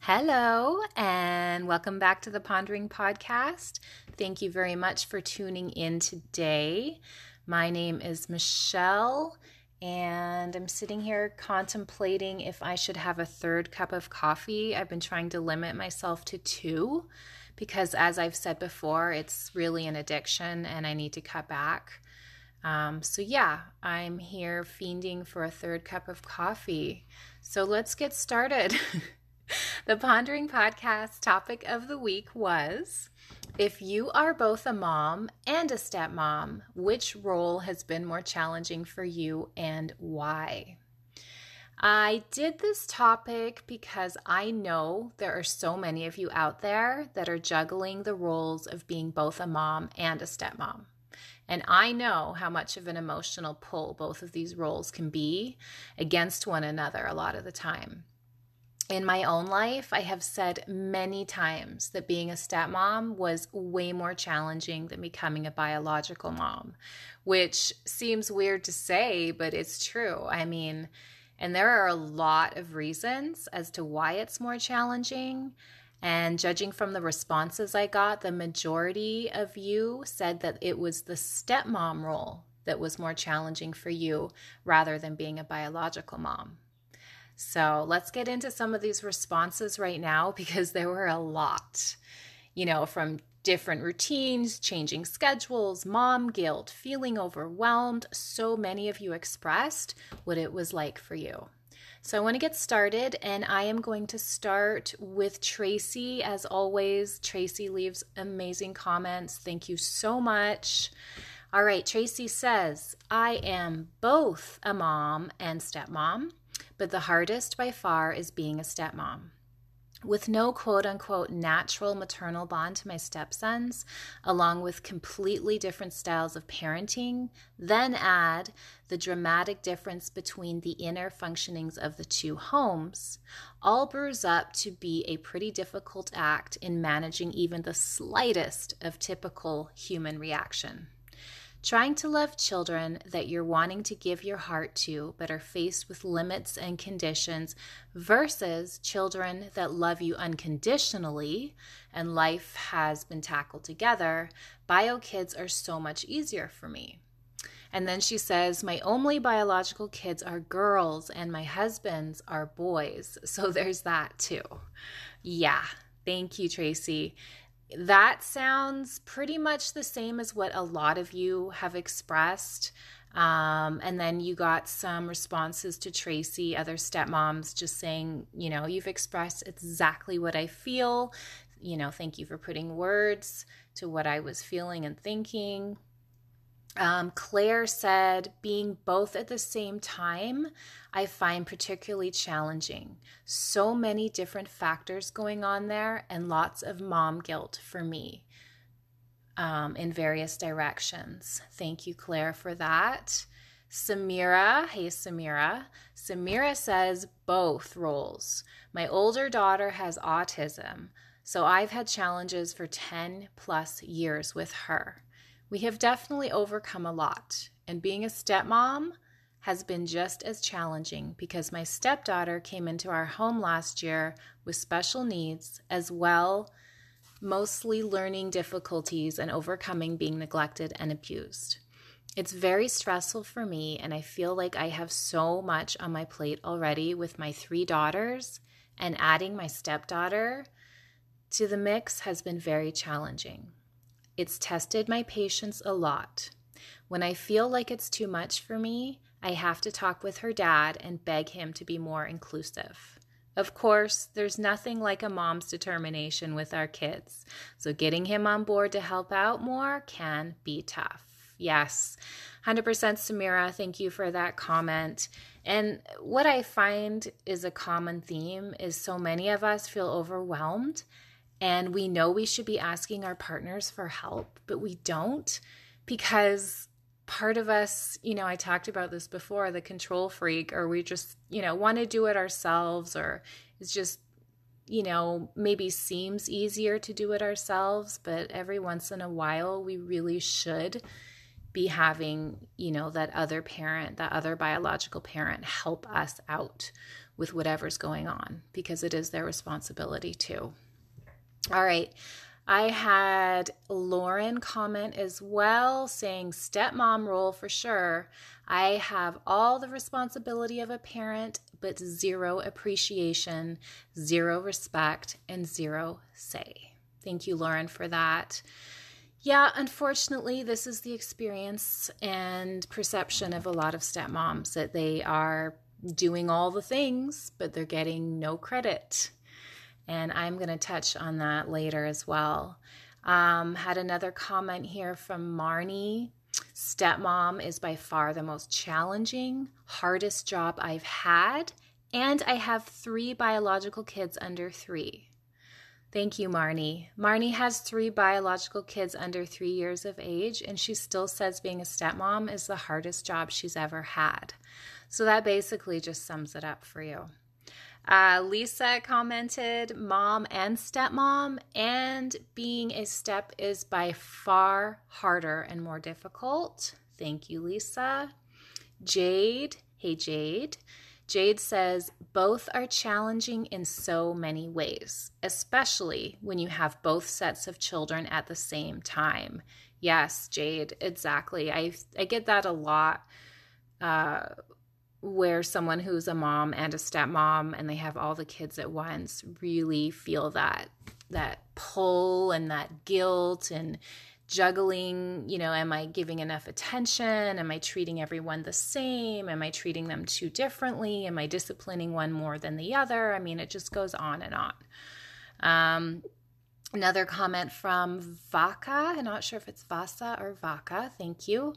Hello, and welcome back to the Pondering Podcast. Thank you very much for tuning in today. My name is Michelle, and I'm sitting here contemplating if I should have a third cup of coffee. I've been trying to limit myself to two because, as I've said before, it's really an addiction and I need to cut back. Um, so, yeah, I'm here fiending for a third cup of coffee. So, let's get started. the Pondering Podcast topic of the week was If you are both a mom and a stepmom, which role has been more challenging for you and why? I did this topic because I know there are so many of you out there that are juggling the roles of being both a mom and a stepmom. And I know how much of an emotional pull both of these roles can be against one another a lot of the time in my own life, I have said many times that being a stepmom was way more challenging than becoming a biological mom, which seems weird to say, but it's true. I mean, and there are a lot of reasons as to why it's more challenging. And judging from the responses I got, the majority of you said that it was the stepmom role that was more challenging for you rather than being a biological mom. So let's get into some of these responses right now because there were a lot, you know, from different routines, changing schedules, mom guilt, feeling overwhelmed. So many of you expressed what it was like for you. So I want to get started, and I am going to start with Tracy. As always, Tracy leaves amazing comments. Thank you so much. All right, Tracy says, I am both a mom and stepmom but the hardest by far is being a stepmom. With no quote unquote natural maternal bond to my stepsons, along with completely different styles of parenting, then add the dramatic difference between the inner functionings of the two homes, all brews up to be a pretty difficult act in managing even the slightest of typical human reaction. Trying to love children that you're wanting to give your heart to but are faced with limits and conditions versus children that love you unconditionally and life has been tackled together, bio kids are so much easier for me. And then she says, My only biological kids are girls and my husband's are boys. So there's that too. Yeah. Thank you, Tracy that sounds pretty much the same as what a lot of you have expressed. Um, and then you got some responses to Tracy, other stepmoms, just saying, you know, you've expressed exactly what I feel. You know, thank you for putting words to what I was feeling and thinking. Um, Claire said, being both at the same time, I find particularly challenging. So many different factors going on there, and lots of mom guilt for me um, in various directions. Thank you, Claire, for that. Samira, hey Samira. Samira says both roles. My older daughter has autism, so I've had challenges for 10 plus years with her. We have definitely overcome a lot, and being a stepmom has been just as challenging because my stepdaughter came into our home last year with special needs as well, mostly learning difficulties and overcoming being neglected and abused. It's very stressful for me, and I feel like I have so much on my plate already with my three daughters, and adding my stepdaughter to the mix has been very challenging. It's tested my patience a lot. When I feel like it's too much for me, I have to talk with her dad and beg him to be more inclusive. Of course, there's nothing like a mom's determination with our kids, so getting him on board to help out more can be tough. Yes, 100% Samira, thank you for that comment. And what I find is a common theme is so many of us feel overwhelmed and we know we should be asking our partners for help, but we don't because part of us, you know, I talked about this before the control freak, or we just, you know, want to do it ourselves, or it's just, you know, maybe seems easier to do it ourselves, but every once in a while we really should be having, you know, that other parent, that other biological parent help us out with whatever's going on because it is their responsibility too. All right. I had Lauren comment as well saying, stepmom role for sure. I have all the responsibility of a parent, but zero appreciation, zero respect, and zero say. Thank you, Lauren, for that. Yeah, unfortunately, this is the experience and perception of a lot of stepmoms that they are doing all the things, but they're getting no credit. And I'm going to touch on that later as well. Um, had another comment here from Marnie. Stepmom is by far the most challenging, hardest job I've had, and I have three biological kids under three. Thank you, Marnie. Marnie has three biological kids under three years of age, and she still says being a stepmom is the hardest job she's ever had. So that basically just sums it up for you. Uh, Lisa commented, Mom and stepmom, and being a step is by far harder and more difficult. Thank you, Lisa. Jade, hey, Jade. Jade says, both are challenging in so many ways, especially when you have both sets of children at the same time. Yes, Jade, exactly. I, I get that a lot. Uh, where someone who's a mom and a stepmom and they have all the kids at once really feel that that pull and that guilt and juggling you know am i giving enough attention? Am i treating everyone the same? Am i treating them too differently? Am i disciplining one more than the other? I mean it just goes on and on. Um, another comment from vaca i'm not sure if it's vasa or vaca thank you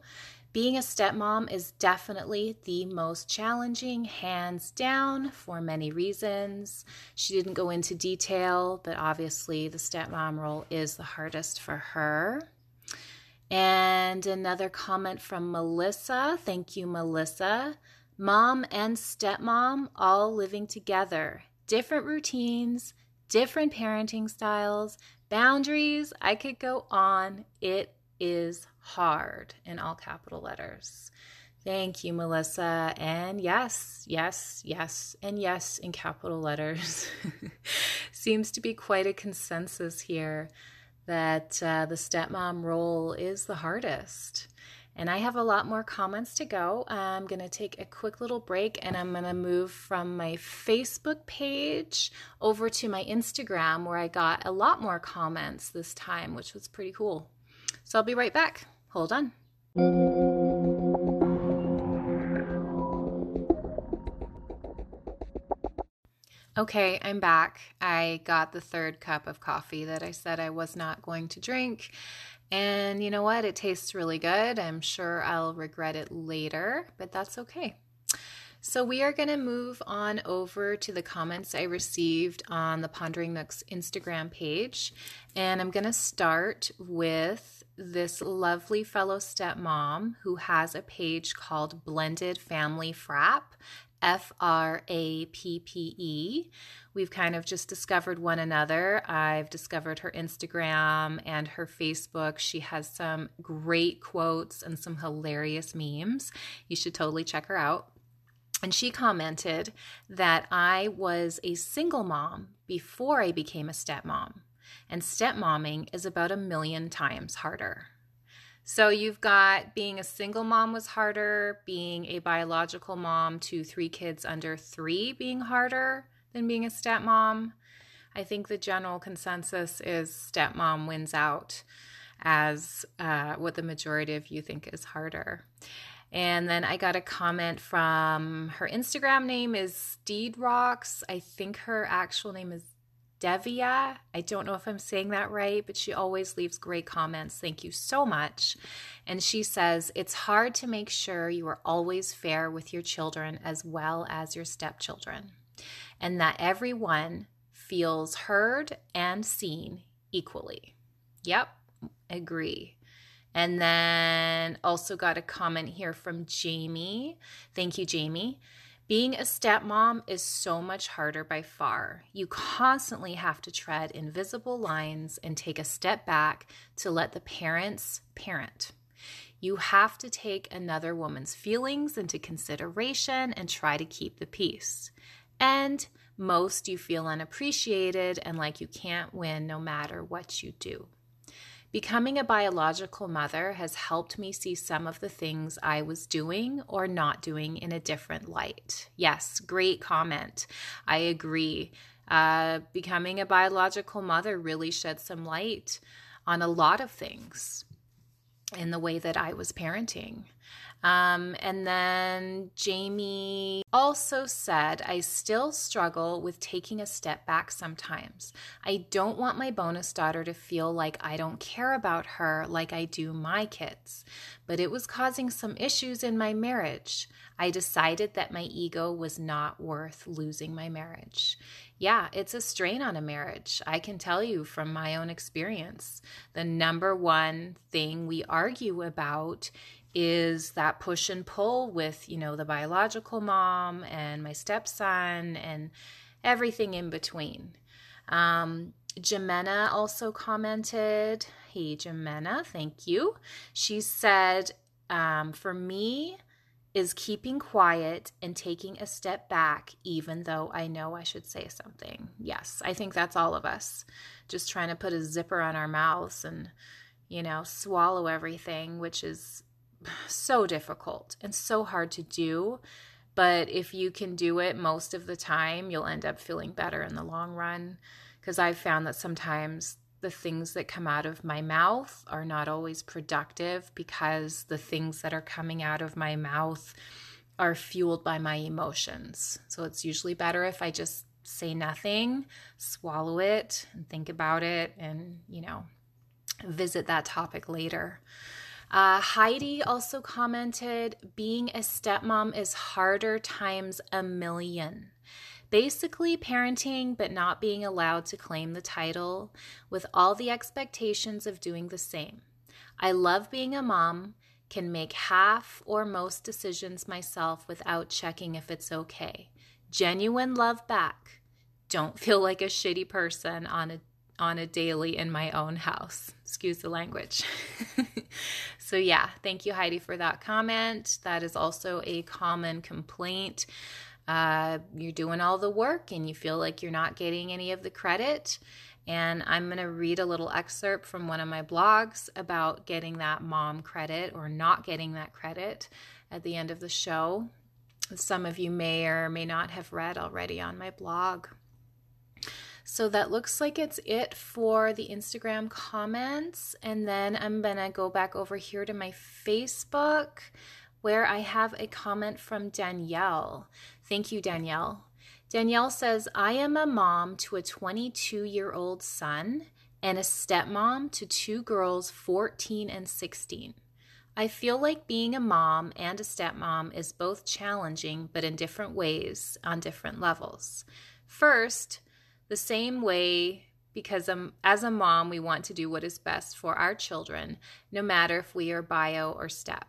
being a stepmom is definitely the most challenging, hands down, for many reasons. She didn't go into detail, but obviously the stepmom role is the hardest for her. And another comment from Melissa. Thank you, Melissa. Mom and stepmom all living together, different routines, different parenting styles, boundaries. I could go on. It is hard in all capital letters. Thank you, Melissa. And yes, yes, yes, and yes in capital letters. Seems to be quite a consensus here that uh, the stepmom role is the hardest. And I have a lot more comments to go. I'm going to take a quick little break and I'm going to move from my Facebook page over to my Instagram where I got a lot more comments this time, which was pretty cool. So I'll be right back. Hold on. Okay, I'm back. I got the third cup of coffee that I said I was not going to drink. And you know what? It tastes really good. I'm sure I'll regret it later, but that's okay. So, we are going to move on over to the comments I received on the Pondering Nooks Instagram page. And I'm going to start with this lovely fellow stepmom who has a page called Blended Family Frappe. F R A P P E. We've kind of just discovered one another. I've discovered her Instagram and her Facebook. She has some great quotes and some hilarious memes. You should totally check her out. And she commented that I was a single mom before I became a stepmom and stepmomming is about a million times harder. So you've got being a single mom was harder, being a biological mom to three kids under three being harder than being a stepmom. I think the general consensus is stepmom wins out as uh, what the majority of you think is harder. And then I got a comment from her Instagram name is Steed Rocks. I think her actual name is Devia. I don't know if I'm saying that right, but she always leaves great comments. Thank you so much. And she says, It's hard to make sure you are always fair with your children as well as your stepchildren, and that everyone feels heard and seen equally. Yep, agree. And then also got a comment here from Jamie. Thank you, Jamie. Being a stepmom is so much harder by far. You constantly have to tread invisible lines and take a step back to let the parents parent. You have to take another woman's feelings into consideration and try to keep the peace. And most you feel unappreciated and like you can't win no matter what you do. Becoming a biological mother has helped me see some of the things I was doing or not doing in a different light. Yes, great comment. I agree. Uh, becoming a biological mother really shed some light on a lot of things in the way that I was parenting. Um, and then Jamie also said, I still struggle with taking a step back sometimes. I don't want my bonus daughter to feel like I don't care about her like I do my kids, but it was causing some issues in my marriage. I decided that my ego was not worth losing my marriage. Yeah, it's a strain on a marriage. I can tell you from my own experience. The number one thing we argue about is that push and pull with, you know, the biological mom and my stepson and everything in between. Um, Jimena also commented, Hey, Jimena, thank you. She said, um, For me, is keeping quiet and taking a step back, even though I know I should say something. Yes, I think that's all of us. Just trying to put a zipper on our mouths and, you know, swallow everything, which is so difficult and so hard to do. But if you can do it most of the time, you'll end up feeling better in the long run. Because I've found that sometimes the things that come out of my mouth are not always productive because the things that are coming out of my mouth are fueled by my emotions. So it's usually better if I just say nothing, swallow it, and think about it, and, you know, visit that topic later. Uh, Heidi also commented being a stepmom is harder times a million. Basically, parenting but not being allowed to claim the title with all the expectations of doing the same. I love being a mom, can make half or most decisions myself without checking if it's okay. Genuine love back. Don't feel like a shitty person on a on a daily in my own house. Excuse the language. so, yeah, thank you, Heidi, for that comment. That is also a common complaint. Uh, you're doing all the work and you feel like you're not getting any of the credit. And I'm going to read a little excerpt from one of my blogs about getting that mom credit or not getting that credit at the end of the show. Some of you may or may not have read already on my blog. So that looks like it's it for the Instagram comments. And then I'm to go back over here to my Facebook where I have a comment from Danielle. Thank you, Danielle. Danielle says, I am a mom to a 22 year old son and a stepmom to two girls 14 and 16. I feel like being a mom and a stepmom is both challenging, but in different ways on different levels. First, the same way because um, as a mom, we want to do what is best for our children, no matter if we are bio or step.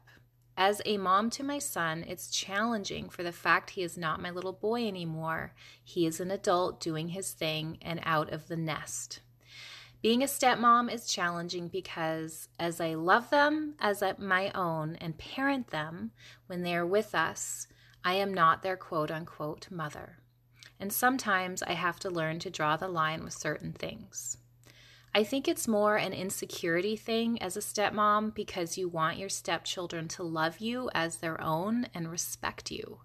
As a mom to my son, it's challenging for the fact he is not my little boy anymore. He is an adult doing his thing and out of the nest. Being a stepmom is challenging because as I love them as my own and parent them when they are with us, I am not their quote unquote mother and sometimes I have to learn to draw the line with certain things. I think it's more an insecurity thing as a stepmom because you want your stepchildren to love you as their own and respect you.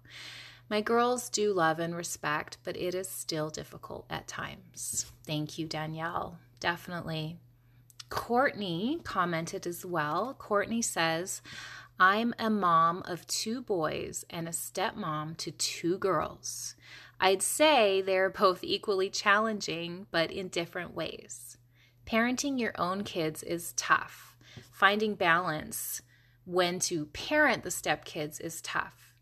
My girls do love and respect, but it is still difficult at times. Thank you, Danielle. Definitely. Courtney commented as well. Courtney says, I'm a mom of two boys and a stepmom to two girls. I'd say they're both equally challenging, but in different ways. Parenting your own kids is tough. Finding balance when to parent the stepkids is tough.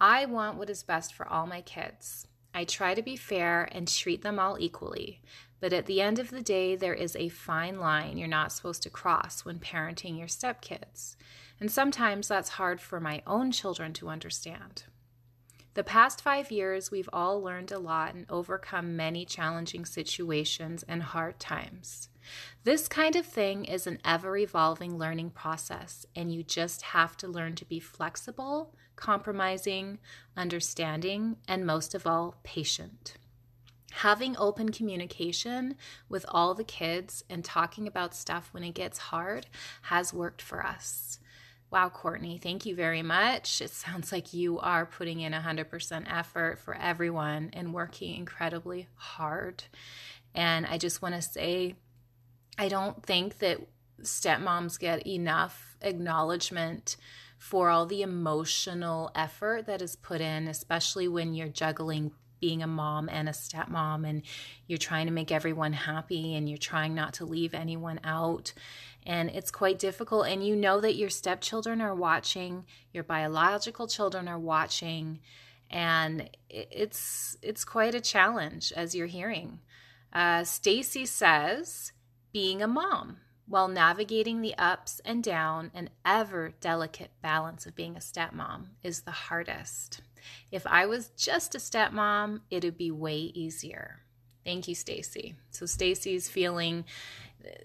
I want what is best for all my kids. I try to be fair and treat them all equally, but at the end of the day, there is a fine line you're not supposed to cross when parenting your stepkids. And sometimes that's hard for my own children to understand. The past five years, we've all learned a lot and overcome many challenging situations and hard times. This kind of thing is an ever evolving learning process, and you just have to learn to be flexible, compromising, understanding, and most of all, patient. Having open communication with all the kids and talking about stuff when it gets hard has worked for us. Wow, Courtney, thank you very much. It sounds like you are putting in 100% effort for everyone and working incredibly hard. And I just want to say, I don't think that stepmoms get enough acknowledgement for all the emotional effort that is put in, especially when you're juggling being a mom and a stepmom and you're trying to make everyone happy and you're trying not to leave anyone out and it's quite difficult and you know that your stepchildren are watching your biological children are watching and it's it's quite a challenge as you're hearing uh, Stacy says, being a mom while navigating the ups and down and ever delicate balance of being a stepmom is the hardest. If I was just a stepmom, it'd be way easier. Thank you, Stacy. So Stacy's feeling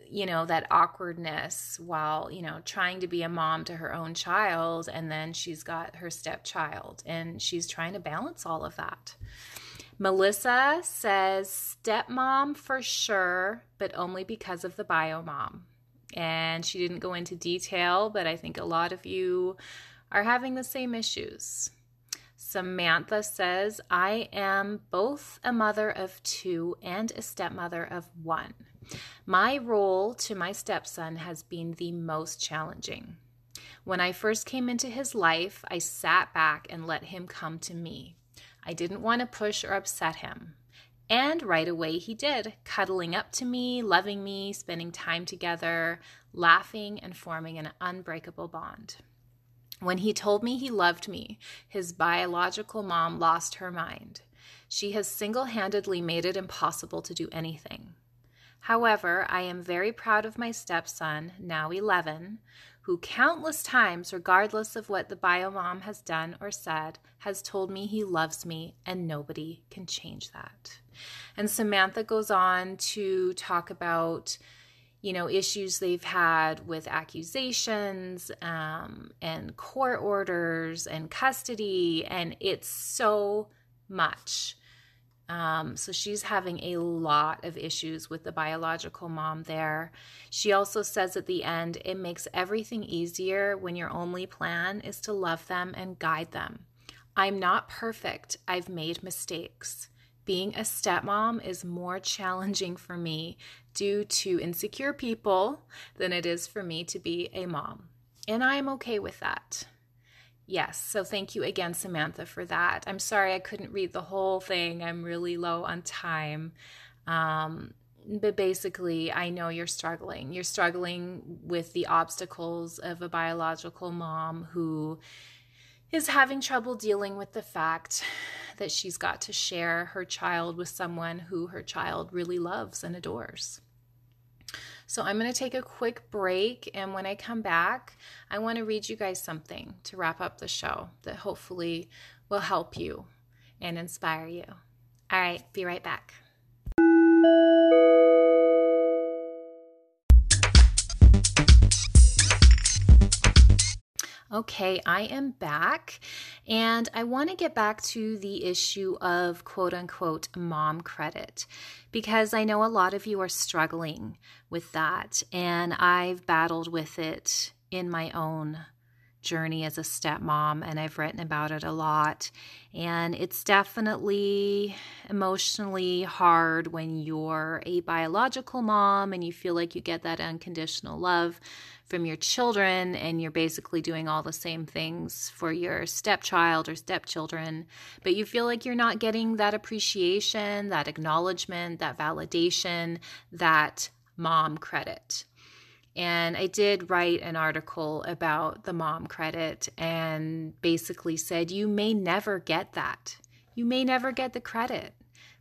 you know that awkwardness while you know trying to be a mom to her own child and then she's got her stepchild and she's trying to balance all of that Melissa says stepmom for sure, but only because of the bio mom. And she didn't go into detail, but I think a lot of you are having the same issues. Samantha says, I am both a mother of two and a stepmother of one. My role to my stepson has been the most challenging. When I first came into his life, I sat back and let him come to me. I didn't want to push or upset him. And right away he did, cuddling up to me, loving me, spending time together, laughing, and forming an unbreakable bond. When he told me he loved me, his biological mom lost her mind. She has single handedly made it impossible to do anything. However, I am very proud of my stepson, now 11, who countless times, regardless of what the bio mom has done or said, has told me he loves me and nobody can change that. And Samantha goes on to talk about you know issues they've had with accusations um, and court orders and custody and it's so much um, so she's having a lot of issues with the biological mom there. She also says at the end, it makes everything easier when your only plan is to love them and guide them. I'm not perfect, I've made mistakes. Being a stepmom is more challenging for me due to insecure people than it is for me to be a mom. And I'm okay with that. Yes. So thank you again, Samantha, for that. I'm sorry I couldn't read the whole thing. I'm really low on time. Um, but basically, I know you're struggling. You're struggling with the obstacles of a biological mom who is having trouble dealing with the fact that she's got to share her child with someone who her child really loves and adores. So I'm going to take a quick break. And when I come back, I want to read you guys something to wrap up the show that hopefully will help you and inspire you. All right, be right back. Okay, I am back. And I want to get back to the issue of quote unquote mom credit because I know a lot of you are struggling with that and I've battled with it in my own journey as a stepmom and I've written about it a lot. And it's definitely emotionally hard when you're a biological mom and you feel like you get that unconditional love from your children and you're basically doing all the same things for your stepchild or stepchildren, but you feel like you're not getting that appreciation, that acknowledgement, that validation, that mom credit. And I did write an article about the mom credit and basically said, you may never get that. You may never get the credit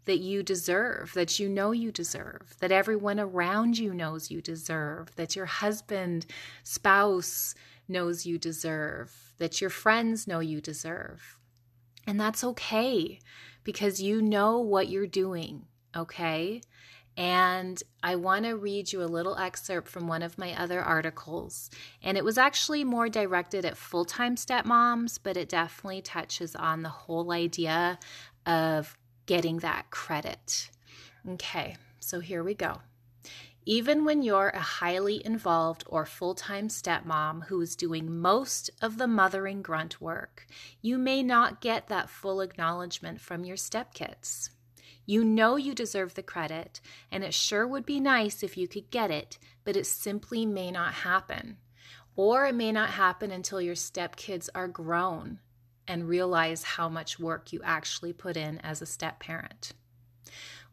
that you deserve, that you know you deserve, that everyone around you knows you deserve, that your husband, spouse knows you deserve, that your friends know you deserve. And that's okay because you know what you're doing, okay? And I want to read you a little excerpt from one of my other articles. And it was actually more directed at full time stepmoms, but it definitely touches on the whole idea of getting that credit. Okay, so here we go. Even when you're a highly involved or full time stepmom who is doing most of the mothering grunt work, you may not get that full acknowledgement from your stepkids. You know you deserve the credit, and it sure would be nice if you could get it, but it simply may not happen. Or it may not happen until your stepkids are grown and realize how much work you actually put in as a step parent.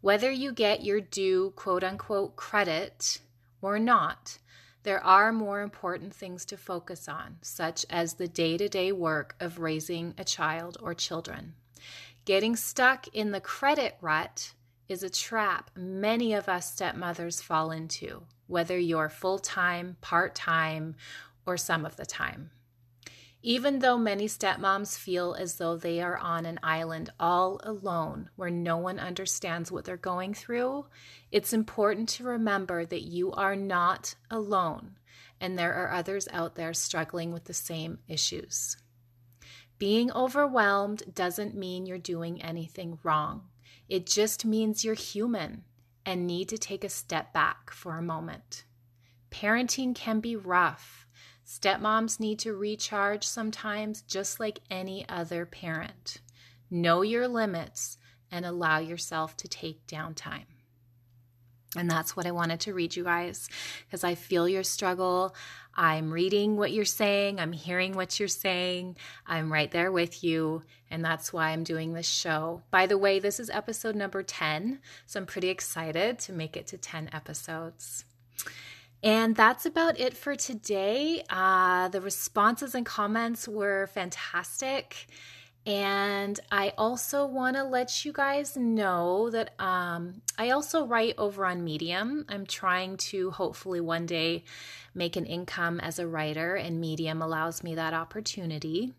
Whether you get your due quote unquote credit or not, there are more important things to focus on, such as the day to day work of raising a child or children. Getting stuck in the credit rut is a trap many of us stepmothers fall into, whether you're full time, part time, or some of the time. Even though many stepmoms feel as though they are on an island all alone where no one understands what they're going through, it's important to remember that you are not alone and there are others out there struggling with the same issues. Being overwhelmed doesn't mean you're doing anything wrong. It just means you're human and need to take a step back for a moment. Parenting can be rough. Stepmoms need to recharge sometimes, just like any other parent. Know your limits and allow yourself to take downtime. And that's what I wanted to read you guys because I feel your struggle. I'm reading what you're saying, I'm hearing what you're saying, I'm right there with you. And that's why I'm doing this show. By the way, this is episode number 10. So I'm pretty excited to make it to 10 episodes. And that's about it for today. Uh, the responses and comments were fantastic. And I also want to let you guys know that um, I also write over on Medium. I'm trying to hopefully one day make an income as a writer, and Medium allows me that opportunity.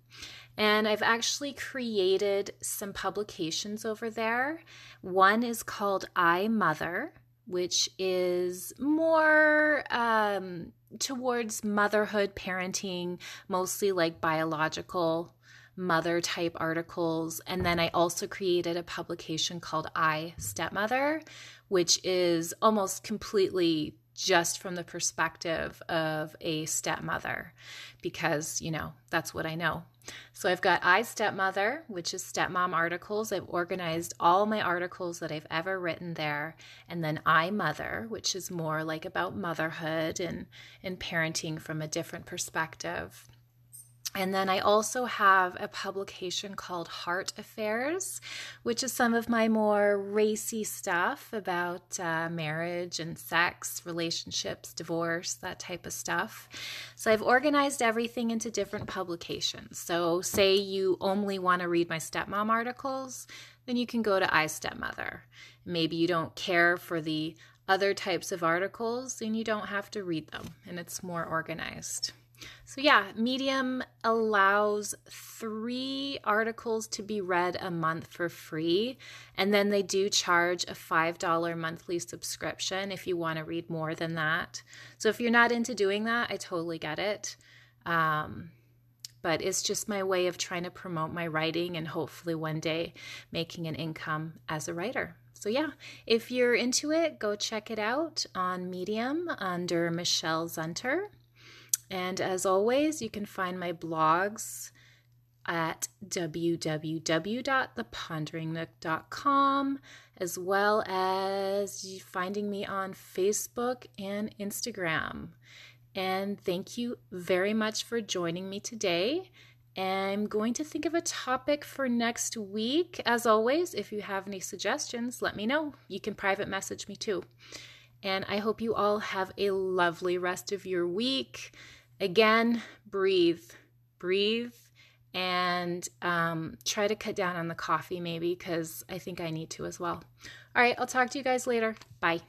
And I've actually created some publications over there. One is called I Mother, which is more um, towards motherhood, parenting, mostly like biological mother type articles. And then I also created a publication called I Stepmother, which is almost completely just from the perspective of a stepmother, because, you know, that's what I know. So I've got I Stepmother, which is stepmom articles. I've organized all my articles that I've ever written there. And then I Mother, which is more like about motherhood and, and parenting from a different perspective. And then I also have a publication called Heart Affairs, which is some of my more racy stuff about uh, marriage and sex, relationships, divorce, that type of stuff. So I've organized everything into different publications. So, say you only want to read my stepmom articles, then you can go to I Stepmother. Maybe you don't care for the other types of articles, then you don't have to read them, and it's more organized. So, yeah, Medium allows three articles to be read a month for free. And then they do charge a $5 monthly subscription if you want to read more than that. So, if you're not into doing that, I totally get it. Um, but it's just my way of trying to promote my writing and hopefully one day making an income as a writer. So, yeah, if you're into it, go check it out on Medium under Michelle Zunter. And as always, you can find my blogs at www.theponderingnook.com, as well as finding me on Facebook and Instagram. And thank you very much for joining me today. I'm going to think of a topic for next week. As always, if you have any suggestions, let me know. You can private message me too. And I hope you all have a lovely rest of your week. Again, breathe, breathe, and um, try to cut down on the coffee maybe because I think I need to as well. All right, I'll talk to you guys later. Bye.